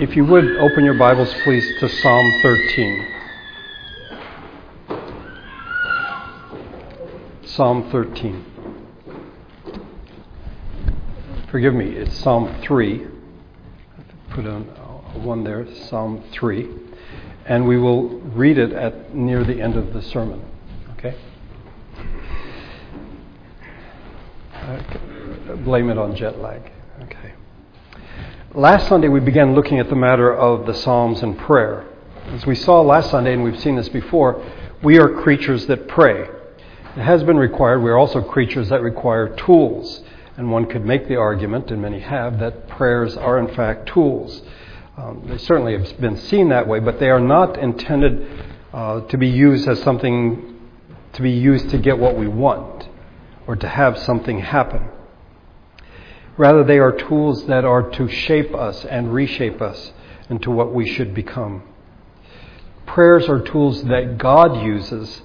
If you would open your Bibles, please, to Psalm 13. Psalm 13. Forgive me, it's Psalm 3. Put on one there, Psalm 3. And we will read it at near the end of the sermon. Okay? Uh, blame it on jet lag. Okay. Last Sunday, we began looking at the matter of the Psalms and prayer. As we saw last Sunday, and we've seen this before, we are creatures that pray. It has been required, we are also creatures that require tools. And one could make the argument, and many have, that prayers are in fact tools. Um, they certainly have been seen that way, but they are not intended uh, to be used as something to be used to get what we want or to have something happen. Rather, they are tools that are to shape us and reshape us into what we should become. Prayers are tools that God uses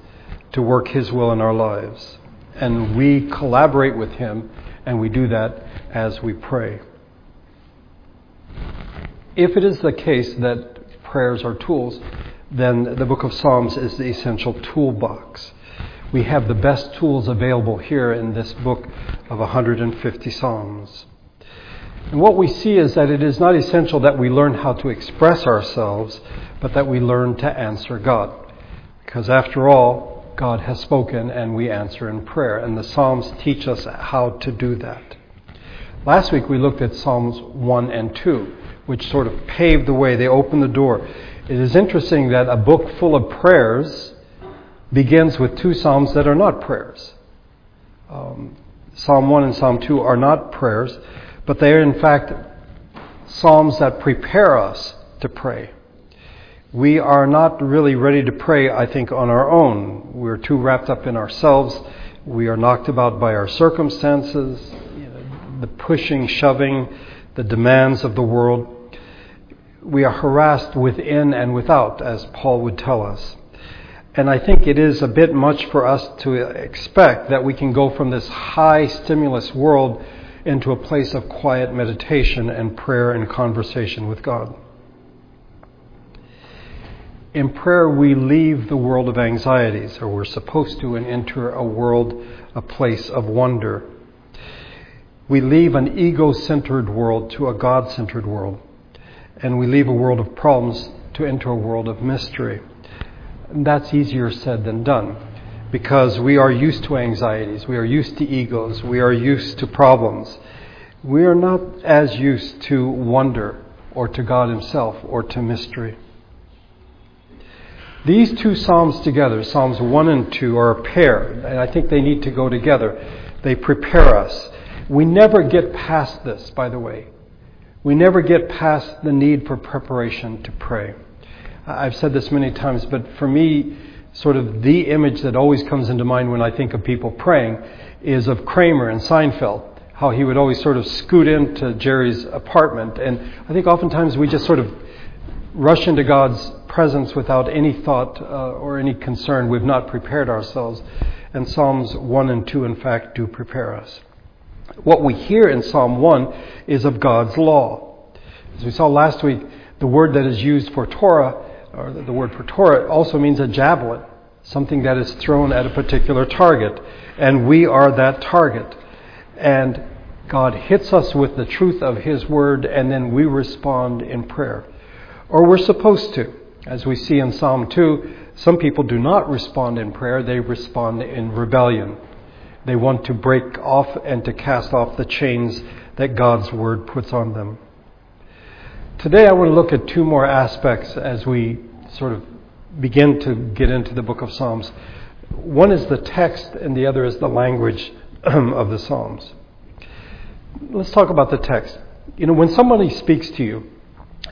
to work His will in our lives. And we collaborate with Him, and we do that as we pray. If it is the case that prayers are tools, then the book of Psalms is the essential toolbox. We have the best tools available here in this book of 150 Psalms. And what we see is that it is not essential that we learn how to express ourselves, but that we learn to answer God. Because after all, God has spoken and we answer in prayer. And the Psalms teach us how to do that. Last week we looked at Psalms 1 and 2, which sort of paved the way, they opened the door. It is interesting that a book full of prayers begins with two Psalms that are not prayers. Um, Psalm 1 and Psalm 2 are not prayers, but they are in fact Psalms that prepare us to pray. We are not really ready to pray, I think, on our own. We're too wrapped up in ourselves. We are knocked about by our circumstances, you know, the pushing, shoving, the demands of the world. We are harassed within and without, as Paul would tell us. And I think it is a bit much for us to expect that we can go from this high stimulus world into a place of quiet meditation and prayer and conversation with God. In prayer, we leave the world of anxieties, or we're supposed to, and enter a world, a place of wonder. We leave an ego centered world to a God centered world. And we leave a world of problems to enter a world of mystery. That's easier said than done because we are used to anxieties, we are used to egos, we are used to problems. We are not as used to wonder or to God Himself or to mystery. These two Psalms together, Psalms 1 and 2, are a pair, and I think they need to go together. They prepare us. We never get past this, by the way. We never get past the need for preparation to pray. I've said this many times, but for me, sort of the image that always comes into mind when I think of people praying is of Kramer and Seinfeld. How he would always sort of scoot into Jerry's apartment. And I think oftentimes we just sort of rush into God's presence without any thought uh, or any concern. We've not prepared ourselves. And Psalms 1 and 2, in fact, do prepare us. What we hear in Psalm 1 is of God's law. As we saw last week, the word that is used for Torah or the word for also means a javelin, something that is thrown at a particular target. And we are that target. And God hits us with the truth of His word, and then we respond in prayer. Or we're supposed to. As we see in Psalm 2, some people do not respond in prayer, they respond in rebellion. They want to break off and to cast off the chains that God's word puts on them. Today I want to look at two more aspects as we sort of begin to get into the book of Psalms. One is the text, and the other is the language of the Psalms. Let's talk about the text. You know, when somebody speaks to you,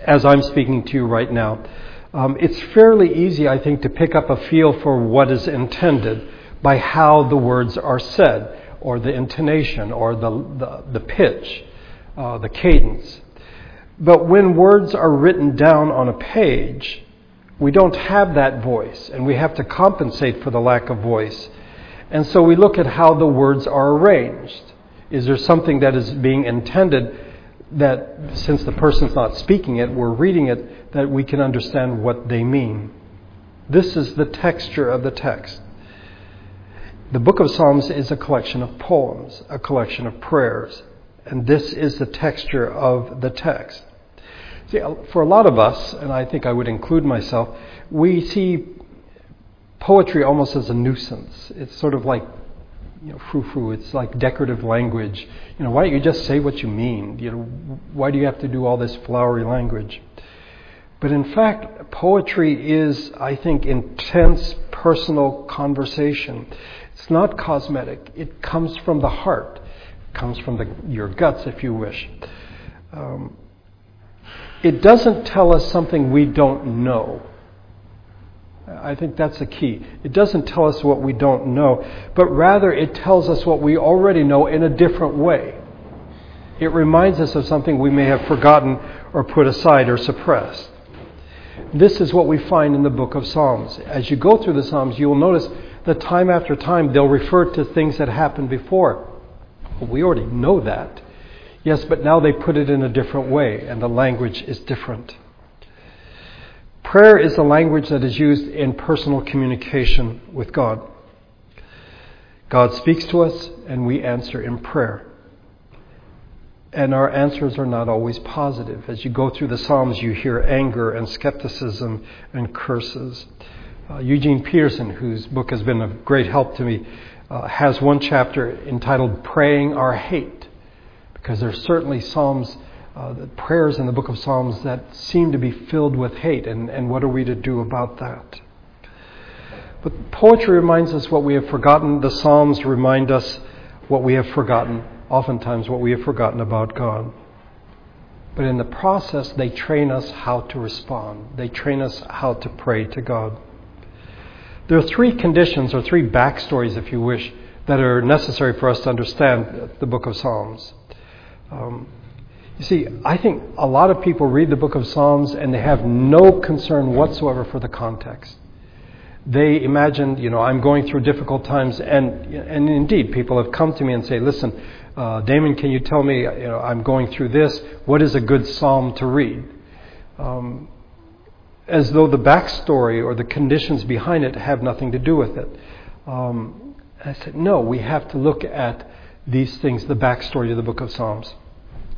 as I'm speaking to you right now, um, it's fairly easy, I think, to pick up a feel for what is intended by how the words are said, or the intonation, or the, the, the pitch, uh, the cadence. But when words are written down on a page, we don't have that voice, and we have to compensate for the lack of voice. And so we look at how the words are arranged. Is there something that is being intended that since the person's not speaking it, we're reading it, that we can understand what they mean. This is the texture of the text. The book of Psalms is a collection of poems, a collection of prayers, and this is the texture of the text. See, for a lot of us, and I think I would include myself, we see poetry almost as a nuisance. It's sort of like you know, frou-frou. It's like decorative language. You know, why don't you just say what you mean? You know, why do you have to do all this flowery language? But in fact, poetry is, I think, intense personal conversation. It's not cosmetic. It comes from the heart. It comes from the, your guts, if you wish. Um, it doesn't tell us something we don't know. I think that's the key. It doesn't tell us what we don't know, but rather it tells us what we already know in a different way. It reminds us of something we may have forgotten or put aside or suppressed. This is what we find in the book of Psalms. As you go through the Psalms, you will notice that time after time they'll refer to things that happened before. We already know that. Yes, but now they put it in a different way, and the language is different. Prayer is the language that is used in personal communication with God. God speaks to us, and we answer in prayer. And our answers are not always positive. As you go through the Psalms, you hear anger and skepticism and curses. Uh, Eugene Peterson, whose book has been of great help to me, uh, has one chapter entitled Praying Our Hate, because there's certainly Psalms uh, prayers in the book of Psalms that seem to be filled with hate, and, and what are we to do about that? But poetry reminds us what we have forgotten. The Psalms remind us what we have forgotten, oftentimes what we have forgotten about God. But in the process, they train us how to respond. They train us how to pray to God. There are three conditions, or three backstories, if you wish, that are necessary for us to understand the book of Psalms. Um, you see, I think a lot of people read the book of Psalms and they have no concern whatsoever for the context. They imagine, you know, I'm going through difficult times, and and indeed, people have come to me and say, "Listen, uh, Damon, can you tell me, you know, I'm going through this. What is a good psalm to read?" Um, as though the backstory or the conditions behind it have nothing to do with it. Um, I said, no, we have to look at these things, the backstory of the book of Psalms.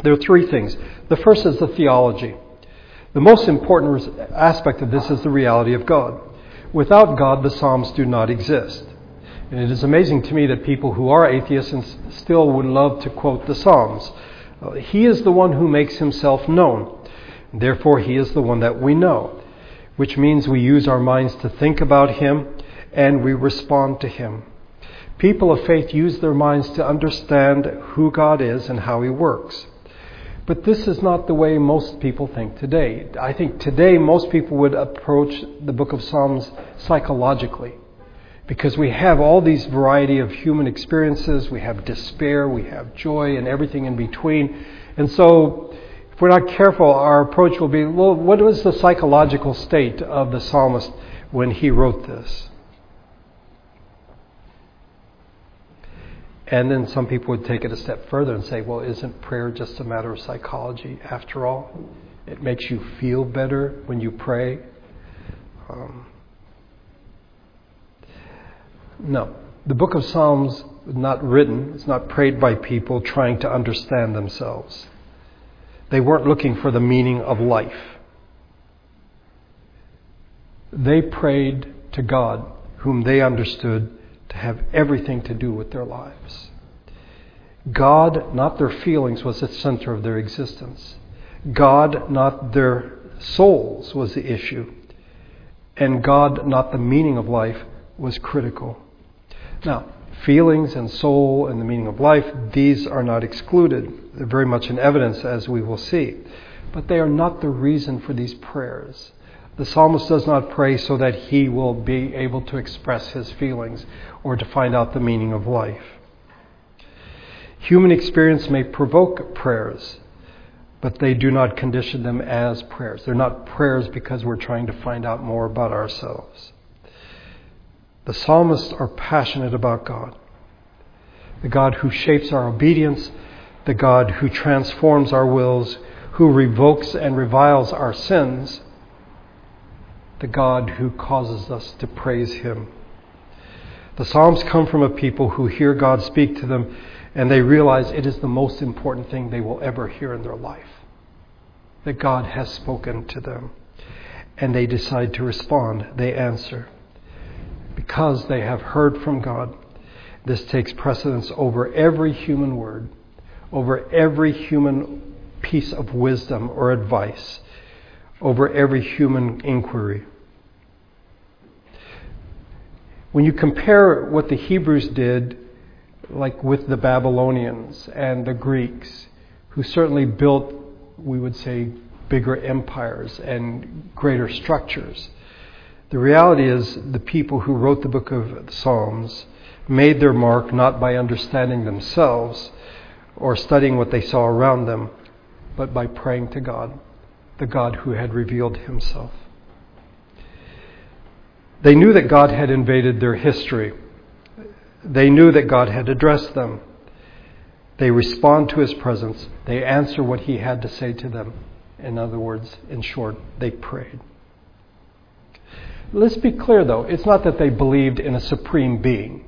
There are three things. The first is the theology. The most important aspect of this is the reality of God. Without God, the Psalms do not exist. And it is amazing to me that people who are atheists and still would love to quote the Psalms. Uh, he is the one who makes himself known. Therefore, he is the one that we know, which means we use our minds to think about him and we respond to him. People of faith use their minds to understand who God is and how he works. But this is not the way most people think today. I think today most people would approach the book of Psalms psychologically because we have all these variety of human experiences. We have despair, we have joy, and everything in between. And so, if we're not careful, our approach will be well, what was the psychological state of the psalmist when he wrote this? And then some people would take it a step further and say, well, isn't prayer just a matter of psychology after all? It makes you feel better when you pray. Um, no. The book of Psalms is not written, it's not prayed by people trying to understand themselves. They weren't looking for the meaning of life. They prayed to God, whom they understood to have everything to do with their lives. God, not their feelings, was the center of their existence. God, not their souls, was the issue. And God, not the meaning of life, was critical. Now, feelings and soul and the meaning of life, these are not excluded. They're very much in evidence, as we will see. But they are not the reason for these prayers. The psalmist does not pray so that he will be able to express his feelings or to find out the meaning of life. Human experience may provoke prayers, but they do not condition them as prayers. They're not prayers because we're trying to find out more about ourselves. The psalmists are passionate about God, the God who shapes our obedience, the God who transforms our wills, who revokes and reviles our sins, the God who causes us to praise Him. The Psalms come from a people who hear God speak to them and they realize it is the most important thing they will ever hear in their life that God has spoken to them. And they decide to respond. They answer. Because they have heard from God, this takes precedence over every human word, over every human piece of wisdom or advice, over every human inquiry. When you compare what the Hebrews did, like with the Babylonians and the Greeks, who certainly built, we would say, bigger empires and greater structures. The reality is, the people who wrote the book of Psalms made their mark not by understanding themselves or studying what they saw around them, but by praying to God, the God who had revealed himself. They knew that God had invaded their history. They knew that God had addressed them. They respond to his presence. They answer what he had to say to them. In other words, in short, they prayed. Let's be clear though, it's not that they believed in a supreme being.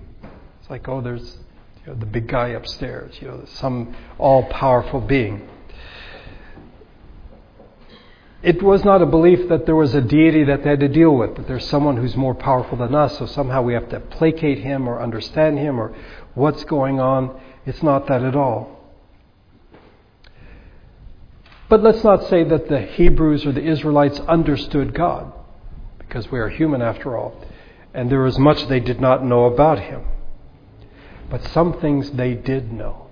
It's like, oh, there's you know, the big guy upstairs, you know, some all powerful being. It was not a belief that there was a deity that they had to deal with, that there's someone who's more powerful than us, so somehow we have to placate him or understand him or what's going on. It's not that at all. But let's not say that the Hebrews or the Israelites understood God, because we are human after all, and there was much they did not know about Him. But some things they did know.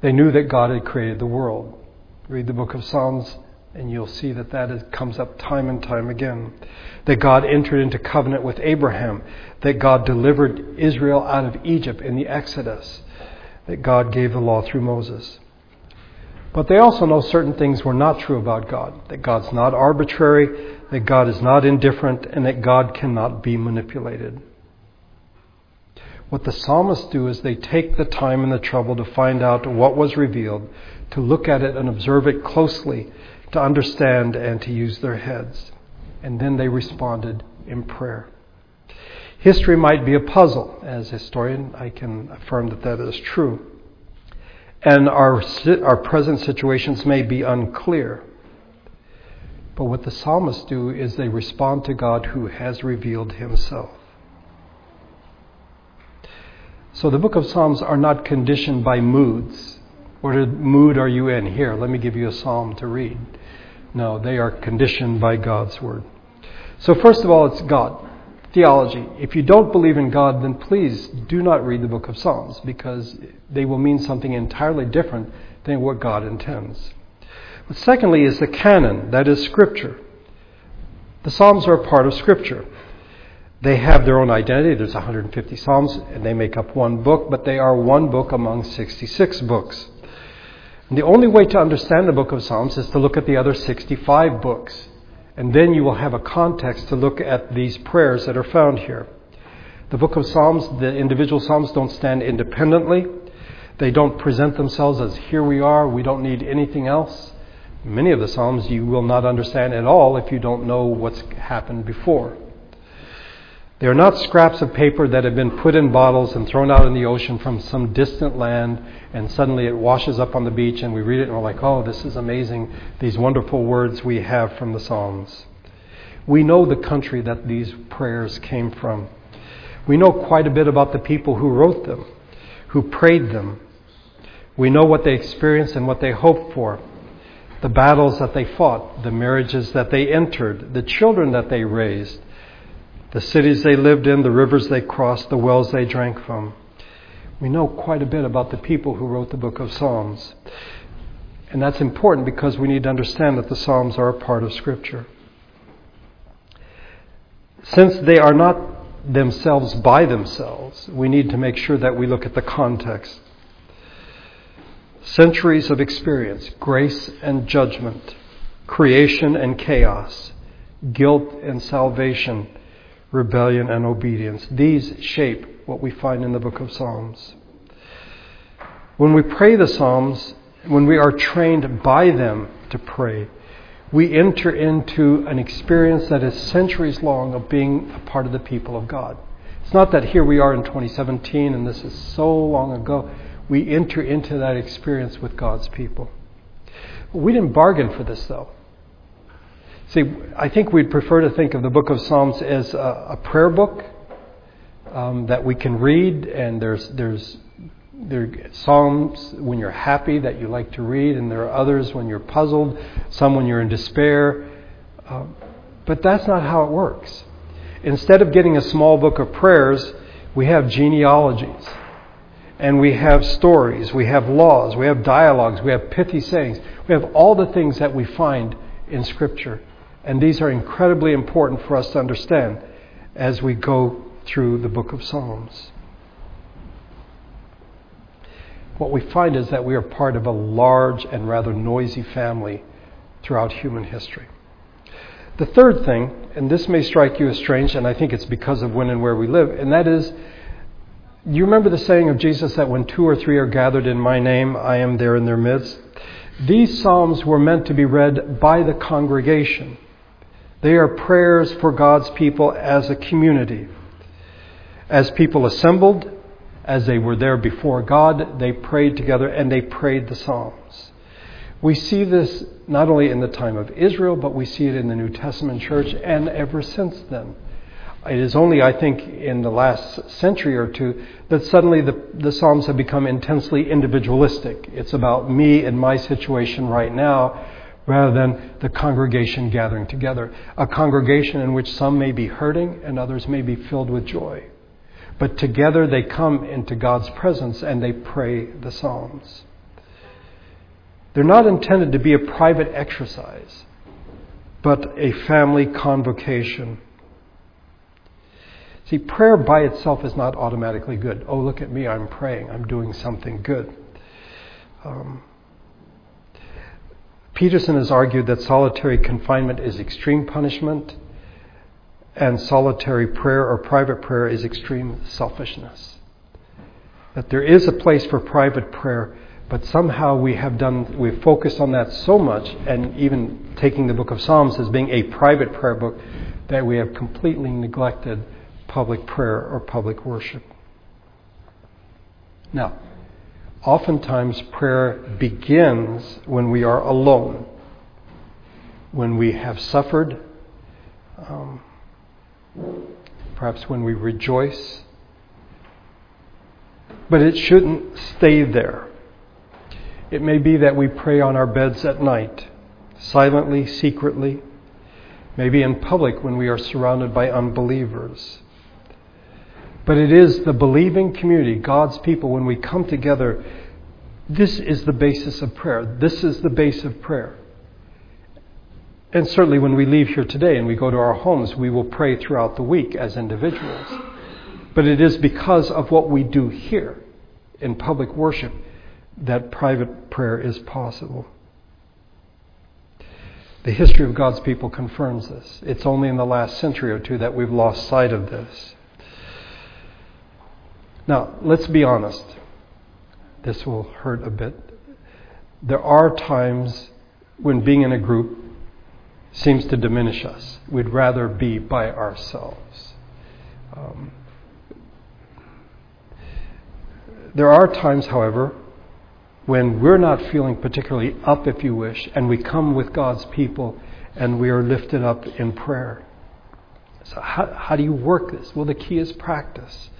They knew that God had created the world. Read the book of Psalms, and you'll see that that is, comes up time and time again. That God entered into covenant with Abraham, that God delivered Israel out of Egypt in the Exodus, that God gave the law through Moses. But they also know certain things were not true about God that God's not arbitrary, that God is not indifferent, and that God cannot be manipulated. What the psalmists do is they take the time and the trouble to find out what was revealed, to look at it and observe it closely, to understand and to use their heads. And then they responded in prayer. History might be a puzzle. As a historian, I can affirm that that is true and our, our present situations may be unclear. But what the psalmists do is they respond to God who has revealed himself. So the book of Psalms are not conditioned by moods. What mood are you in? Here, let me give you a psalm to read. No, they are conditioned by God's word. So, first of all, it's God theology. If you don't believe in God, then please do not read the book of Psalms because they will mean something entirely different than what God intends. But secondly, is the canon, that is Scripture. The Psalms are a part of Scripture. They have their own identity. There's 150 Psalms, and they make up one book, but they are one book among 66 books. And the only way to understand the book of Psalms is to look at the other 65 books. And then you will have a context to look at these prayers that are found here. The book of Psalms, the individual Psalms don't stand independently. They don't present themselves as here we are, we don't need anything else. Many of the Psalms you will not understand at all if you don't know what's happened before. They are not scraps of paper that have been put in bottles and thrown out in the ocean from some distant land, and suddenly it washes up on the beach, and we read it and we're like, oh, this is amazing, these wonderful words we have from the Psalms. We know the country that these prayers came from. We know quite a bit about the people who wrote them, who prayed them. We know what they experienced and what they hoped for, the battles that they fought, the marriages that they entered, the children that they raised the cities they lived in, the rivers they crossed, the wells they drank from. We know quite a bit about the people who wrote the book of Psalms. And that's important because we need to understand that the Psalms are a part of Scripture. Since they are not themselves by themselves, we need to make sure that we look at the context. Centuries of experience, grace and judgment, creation and chaos, guilt and salvation rebellion, and obedience. These shape what we find in the book of Psalms. When we pray the Psalms, when we are trained by them to pray, we enter into an experience that is centuries long of being a part of the people of God. It's not that here we are in 2017 and this is so long ago. We enter into that experience with God's people. We didn't bargain for this, though. See, I think we'd prefer to think of the book of Psalms as a, a prayer book um, that we can read, and there's there's there are psalms when you're happy that you like to read, and there are others when you're puzzled, some when you're in despair. Uh, but that's not how it works. Instead of getting a small book of prayers, we have genealogies, and we have stories, we have laws, we have dialogues, we have pithy sayings, we have all the things that we find in Scripture. And these are incredibly important for us to understand as we go through the book of Psalms what we find is that we are part of a large and rather noisy family throughout human history. The third thing, and this may strike you as strange, and I think it's because of when and where we live, and that is you remember the saying of Jesus that when two or three are gathered in my name, I am there in their midst? These Psalms were meant to be read by the congregation. They are prayers for God's people as a community. As people assembled, as they were there before God, they prayed together and they prayed the Psalms. We see this not only in the time of Israel, but we see it in the New Testament church and ever since then. It is only, I think, in the last century or two that suddenly the, the Psalms have become intensely individualistic. It's about me and my situation right now rather than the congregation gathering together. A congregation in which some may be hurting and others may be filled with joy. But together they come into God's presence and they pray the Psalms. They're not intended to be a private exercise, but a family convocation. See, prayer by itself is not automatically good. Oh, look at me, I'm praying, I'm doing something good. Um, Peterson has argued that solitary confinement is extreme punishment and solitary prayer or private prayer is extreme selfishness. That there is a place for private prayer, but somehow we have done, we've focused on that so much, and even taking the book of Psalms as being a private prayer book, that we have completely neglected public prayer or public worship. Now, oftentimes prayer begins when we are alone, when we have suffered. Um, perhaps when we rejoice. But it shouldn't stay there. It may be that we pray on our beds at night, silently, secretly, maybe in public when we are surrounded by unbelievers. But it is the believing community, God's people, when we come together, this is the basis of prayer. This is the base of prayer. And certainly when we leave here today and we go to our homes, we will pray throughout the week as individuals. But it is because of what we do here in public worship that private prayer is possible. The history of God's people confirms this. It's only in the last century or two that we've lost sight of this. Now, let's be honest. This will hurt a bit. There are times when being in a group seems to diminish us. We'd rather be by ourselves. Um, there are times, however, when we're not feeling particularly up, if you wish, and we come with God's people and we are lifted up in prayer. So, how, how do you work this? Well, the key is practice.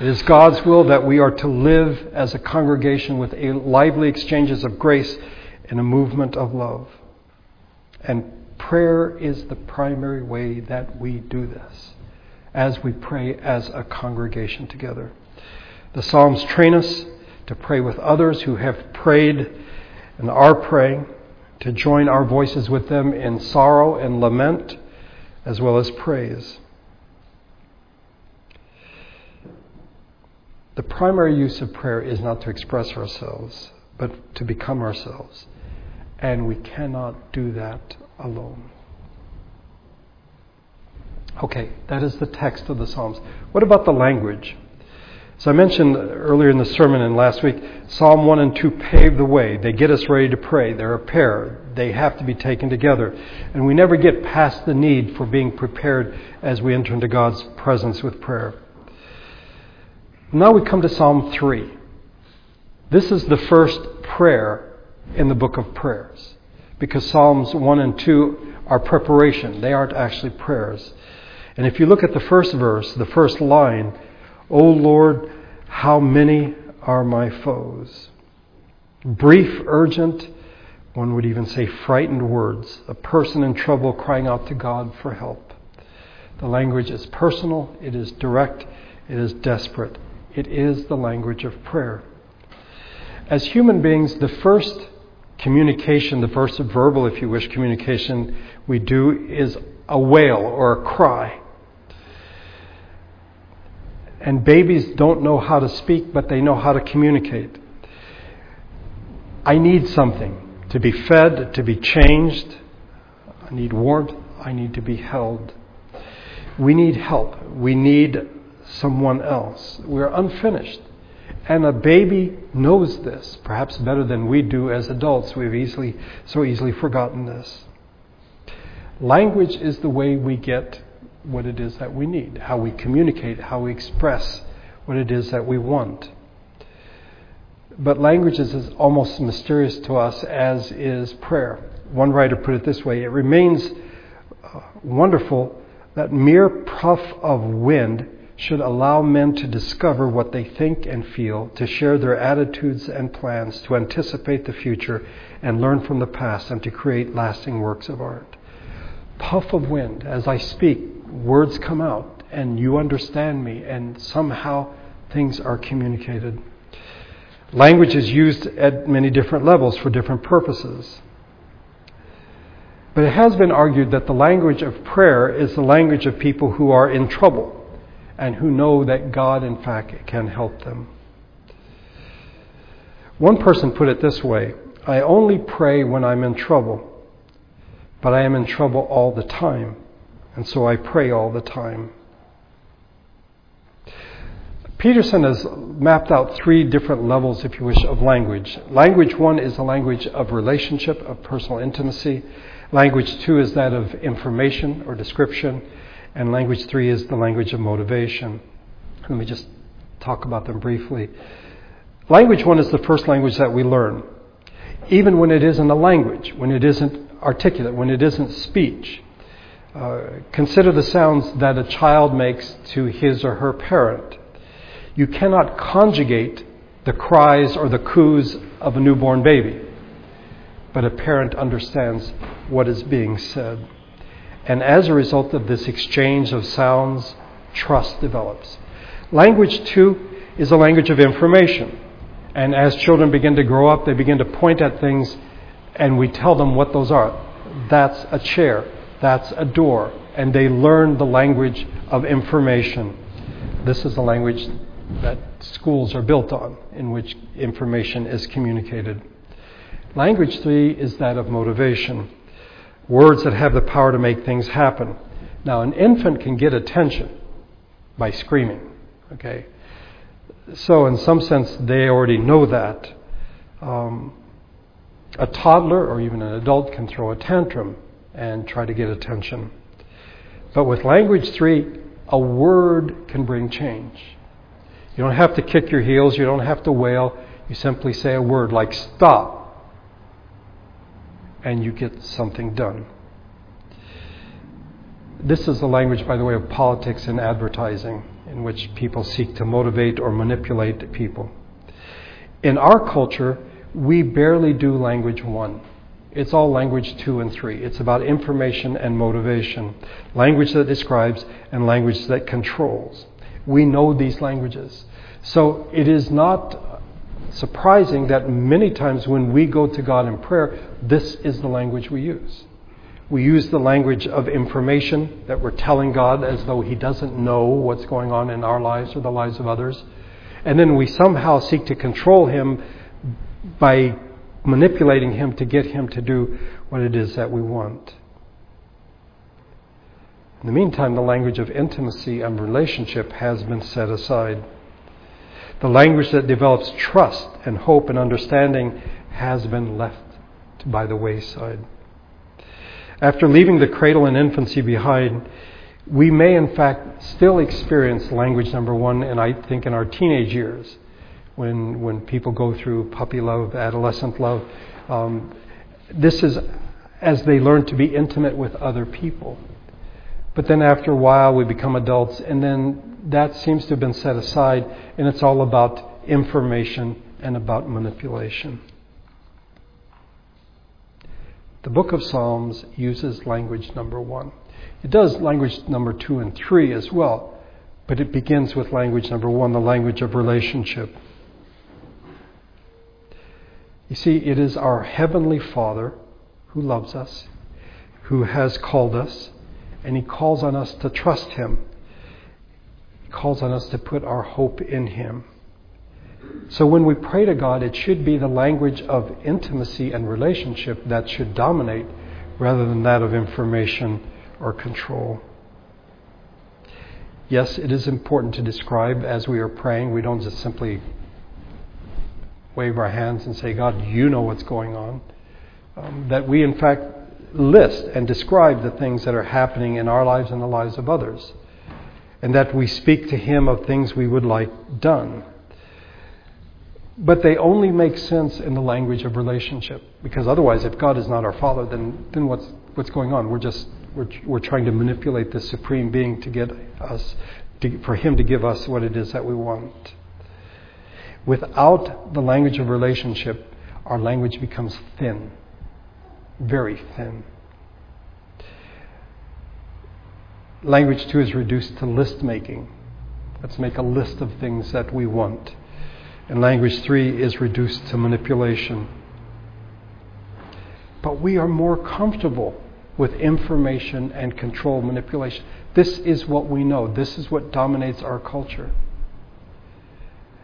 It is God's will that we are to live as a congregation with lively exchanges of grace and a movement of love. And Prayer is the primary way that we do this as we pray as a congregation together. The Psalms train us to pray with others who have prayed and are praying, to join our voices with them in sorrow and lament, as well as praise. The primary use of prayer is not to express ourselves, but to become ourselves. And we cannot do that alone. Okay, that is the text of the Psalms. What about the language? So I mentioned earlier in the sermon and last week, Psalm 1 and 2 pave the way. They get us ready to pray. They're a pair. They have to be taken together. And we never get past the need for being prepared as we enter into God's presence with prayer. Now we come to Psalm 3. This is the first prayer in the book of prayers because Psalms 1 and 2 are preparation. They aren't actually prayers. And if you look at the first verse, the first line, O Lord, how many are my foes? Brief, urgent, one would even say frightened words, a person in trouble crying out to God for help. The language is personal, it is direct, it is desperate. It is the language of prayer. As human beings, the first communication, the first verbal, if you wish, communication we do is a wail or a cry. And babies don't know how to speak, but they know how to communicate. I need something to be fed, to be changed. I need warmth. I need to be held. We need help. We need someone else. We're unfinished. And a baby knows this, perhaps better than we do as adults. We've easily, so easily forgotten this. Language is the way we get what it is that we need, how we communicate, how we express what it is that we want. But language is almost mysterious to us as is prayer. One writer put it this way it remains uh, wonderful that mere puff of wind should allow men to discover what they think and feel, to share their attitudes and plans, to anticipate the future and learn from the past, and to create lasting works of art. Puff of wind, as I speak, words come out and you understand me, and somehow things are communicated. Language is used at many different levels for different purposes. But it has been argued that the language of prayer is the language of people who are in trouble and who know that God, in fact, can help them. One person put it this way I only pray when I'm in trouble, but I am in trouble all the time. And so I pray all the time. Peterson has mapped out three different levels, if you wish, of language. Language one is the language of relationship, of personal intimacy. Language two is that of information or description. And language three is the language of motivation. Let me just talk about them briefly. Language one is the first language that we learn. Even when it isn't a language, when it isn't articulate, when it isn't speech. Uh, consider the sounds that a child makes to his or her parent. You cannot conjugate the cries or the coos of a newborn baby, but a parent understands what is being said. And as a result of this exchange of sounds, trust develops. Language, two, is a language of information. And as children begin to grow up, they begin to point at things, and we tell them what those are. That's a chair. That's a door. And they learn the language of information. This is the language that schools are built on, in which information is communicated. Language three is that of motivation. Words that have the power to make things happen. Now, an infant can get attention by screaming, okay? So, in some sense, they already know that. Um, a toddler or even an adult can throw a tantrum and try to get attention. But with language three, a word can bring change. You don't have to kick your heels, you don't have to wail. You simply say a word like stop, and you get something done. This is the language, by the way, of politics and advertising, in which people seek to motivate or manipulate people. In our culture, we barely do language one. It's all language two and three. It's about information and motivation, language that describes and language that controls. We know these languages. So it is not surprising that many times when we go to God in prayer, this is the language we use. We use the language of information that we're telling God as though He doesn't know what's going on in our lives or the lives of others. And then we somehow seek to control Him by manipulating him to get him to do what it is that we want. In the meantime, the language of intimacy and relationship has been set aside. The language that develops trust and hope and understanding has been left by the wayside. After leaving the cradle and infancy behind, we may in fact still experience language number one, and I think in our teenage years, when, when people go through puppy love, adolescent love. Um, this is as they learn to be intimate with other people. But then after a while, we become adults, and then that seems to have been set aside, and it's all about information and about manipulation. The book of Psalms uses language number one. It does language number two and three as well, but it begins with language number one, the language of relationship. You see, it is our Heavenly Father who loves us, who has called us, and He calls on us to trust Him. Calls on us to put our hope in Him. So when we pray to God, it should be the language of intimacy and relationship that should dominate rather than that of information or control. Yes, it is important to describe as we are praying. We don't just simply wave our hands and say, God, you know what's going on. Um, that we, in fact, list and describe the things that are happening in our lives and the lives of others. And that we speak to Him of things we would like done. But they only make sense in the language of relationship. Because otherwise, if God is not our Father, then, then what's, what's going on? We're just we're, we're trying to manipulate the Supreme Being to get us, to, for Him to give us what it is that we want. Without the language of relationship, our language becomes thin, very thin. Language, two, is reduced to list making. Let's make a list of things that we want. And language three is reduced to manipulation. But we are more comfortable with information and control manipulation. This is what we know. This is what dominates our culture.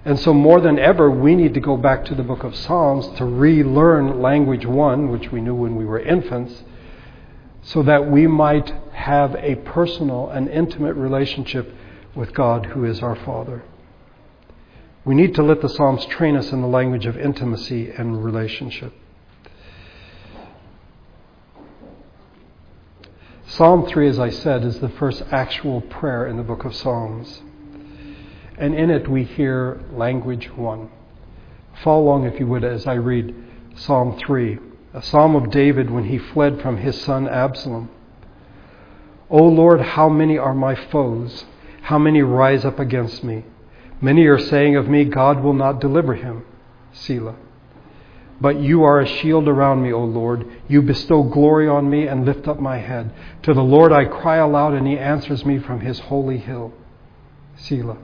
And so, more than ever, we need to go back to the book of Psalms to relearn language one, which we knew when we were infants, so that we might have a personal and intimate relationship with God, who is our Father. We need to let the Psalms train us in the language of intimacy and relationship. Psalm 3, as I said, is the first actual prayer in the book of Psalms. And in it we hear language 1. Follow along, if you would, as I read Psalm 3, a psalm of David when he fled from his son Absalom. O Lord, how many are my foes? How many rise up against me? Many are saying of me, God will not deliver him. Selah. But you are a shield around me, O Lord. You bestow glory on me and lift up my head. To the Lord I cry aloud, and he answers me from his holy hill. Selah.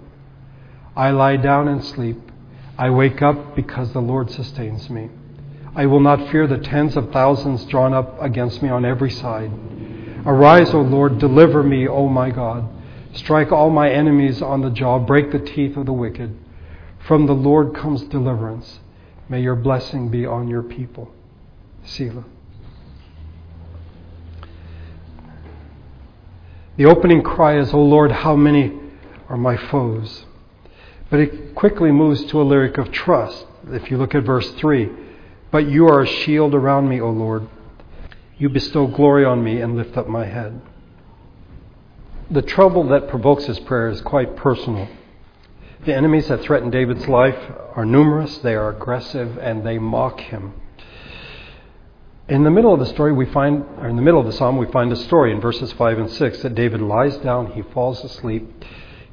I lie down and sleep. I wake up because the Lord sustains me. I will not fear the tens of thousands drawn up against me on every side. Arise, O Lord, deliver me, O my God. Strike all my enemies on the jaw, break the teeth of the wicked. From the Lord comes deliverance. May your blessing be on your people. Selah. The opening cry is, O Lord, how many are my foes? But it quickly moves to a lyric of trust. If you look at verse 3, but you are a shield around me, O Lord. You bestow glory on me and lift up my head the trouble that provokes his prayer is quite personal. The enemies that threaten David's life are numerous, they are aggressive, and they mock him. In the middle of the story, we find, or in the middle of the psalm, we find a story in verses 5 and 6 that David lies down, he falls asleep,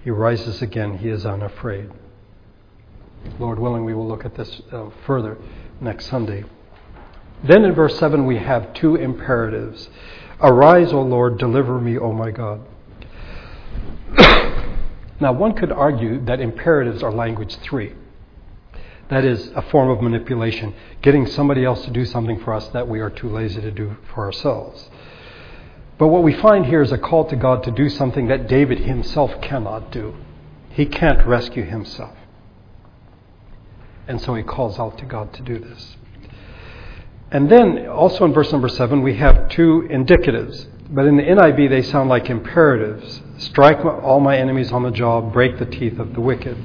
he rises again, he is unafraid. Lord willing, we will look at this uh, further next Sunday. Then in verse 7, we have two imperatives Arise, O Lord, deliver me, O my God. now, one could argue that imperatives are language three. That is a form of manipulation, getting somebody else to do something for us that we are too lazy to do for ourselves. But what we find here is a call to God to do something that David himself cannot do. He can't rescue himself. And so he calls out to God to do this. And then, also in verse number seven, we have two indicatives. But in the NIV, they sound like imperatives strike all my enemies on the jaw, break the teeth of the wicked.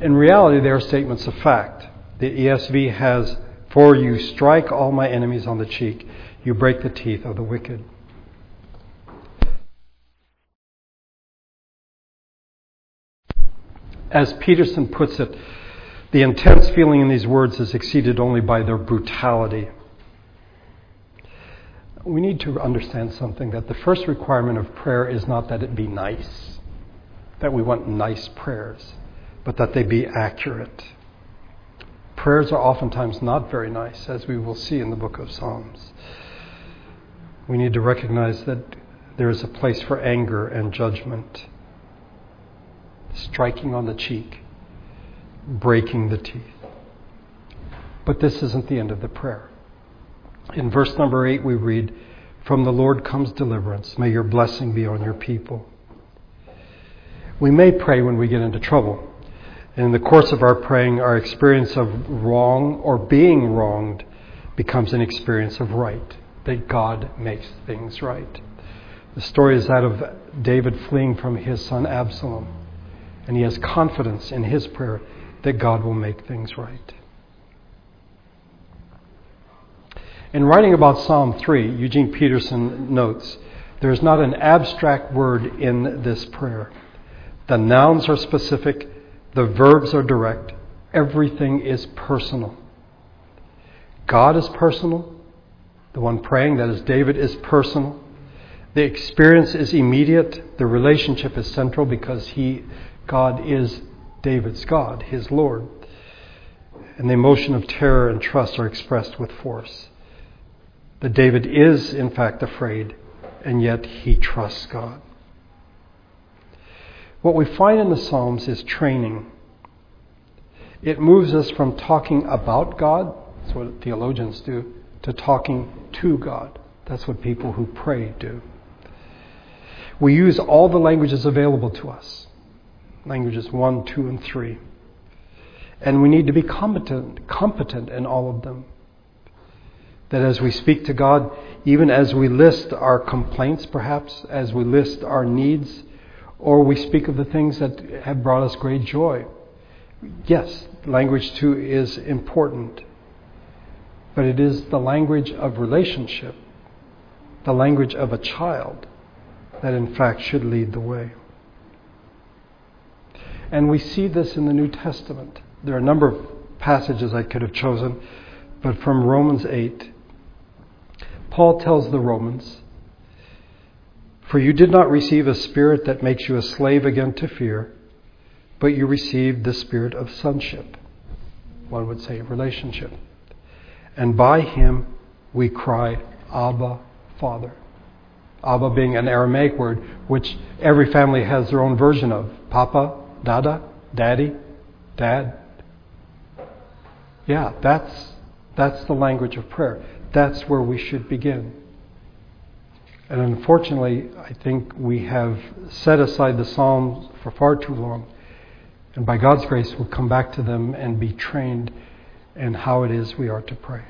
In reality, they are statements of fact. The ESV has, For you strike all my enemies on the cheek, you break the teeth of the wicked. As Peterson puts it, the intense feeling in these words is exceeded only by their brutality. We need to understand something that the first requirement of prayer is not that it be nice, that we want nice prayers, but that they be accurate. Prayers are oftentimes not very nice, as we will see in the book of Psalms. We need to recognize that there is a place for anger and judgment, striking on the cheek, breaking the teeth. But this isn't the end of the prayer. In verse number 8, we read, From the Lord comes deliverance. May your blessing be on your people. We may pray when we get into trouble. and In the course of our praying, our experience of wrong or being wronged becomes an experience of right, that God makes things right. The story is that of David fleeing from his son Absalom, and he has confidence in his prayer that God will make things right. In writing about Psalm 3, Eugene Peterson notes there is not an abstract word in this prayer. The nouns are specific, the verbs are direct, everything is personal. God is personal. The one praying, that is David, is personal. The experience is immediate. The relationship is central because he, God, is David's God, his Lord. And the emotion of terror and trust are expressed with force. That David is, in fact, afraid, and yet he trusts God. What we find in the Psalms is training. It moves us from talking about God, that's what theologians do, to talking to God. That's what people who pray do. We use all the languages available to us languages 1, 2, and 3. And we need to be competent, competent in all of them. That as we speak to God, even as we list our complaints, perhaps, as we list our needs, or we speak of the things that have brought us great joy. Yes, language too is important, but it is the language of relationship, the language of a child, that in fact should lead the way. And we see this in the New Testament. There are a number of passages I could have chosen, but from Romans 8, Paul tells the Romans, For you did not receive a spirit that makes you a slave again to fear, but you received the spirit of sonship. One would say relationship. And by him we cry, Abba, Father. Abba being an Aramaic word, which every family has their own version of. Papa, Dada, Daddy, Dad. Yeah, that's, that's the language of prayer. That's where we should begin. And unfortunately, I think we have set aside the Psalms for far too long. And by God's grace, we'll come back to them and be trained in how it is we are to pray.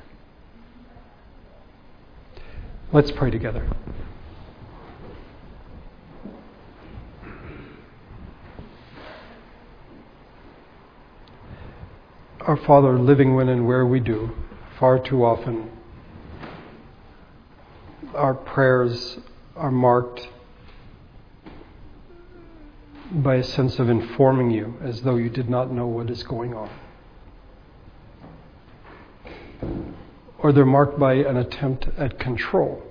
Let's pray together. Our Father, living when and where we do, far too often our prayers are marked by a sense of informing you as though you did not know what is going on. Or they're marked by an attempt at control,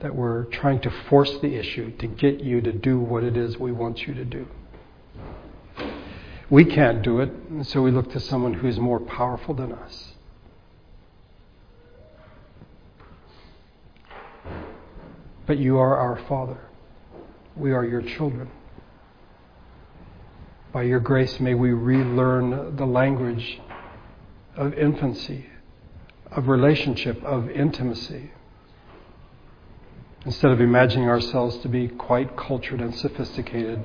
that we're trying to force the issue to get you to do what it is we want you to do. We can't do it, so we look to someone who is more powerful than us. But you are our Father. We are your children. By your grace, may we relearn the language of infancy, of relationship, of intimacy. Instead of imagining ourselves to be quite cultured and sophisticated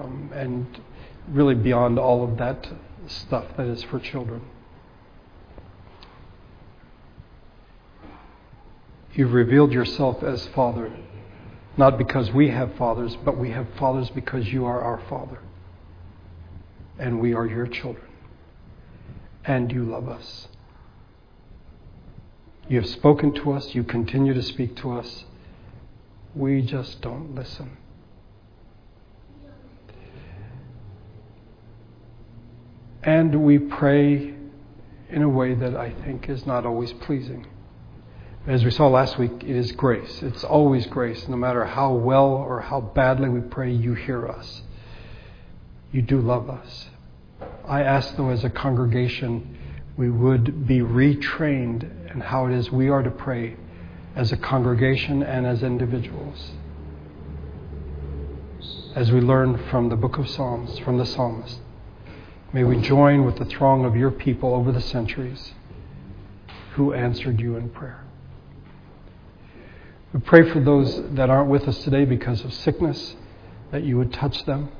um, and really beyond all of that stuff that is for children. You've revealed yourself as Father, not because we have fathers, but we have fathers because you are our Father. and we are your children. And you love us. You have spoken to us, you continue to speak to us. We just don't listen. And we pray in a way that I think is not always pleasing. As we saw last week, it is grace. It's always grace. No matter how well or how badly we pray, you hear us. You do love us. I ask, though, as a congregation, we would be retrained in how it is we are to pray as a congregation and as individuals. As we learn from the book of Psalms, from the psalmist. May we join with the throng of your people over the centuries who answered you in prayer. We pray for those that aren't with us today because of sickness, that you would touch them.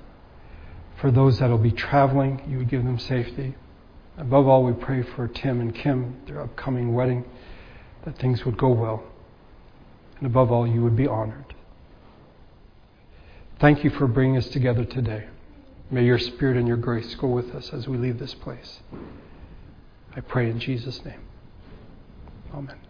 For those that will be traveling, you would give them safety. Above all, we pray for Tim and Kim, their upcoming wedding, that things would go well. And above all, you would be honored. Thank you for bringing us together today. May your spirit and your grace go with us as we leave this place. I pray in Jesus' name. Amen.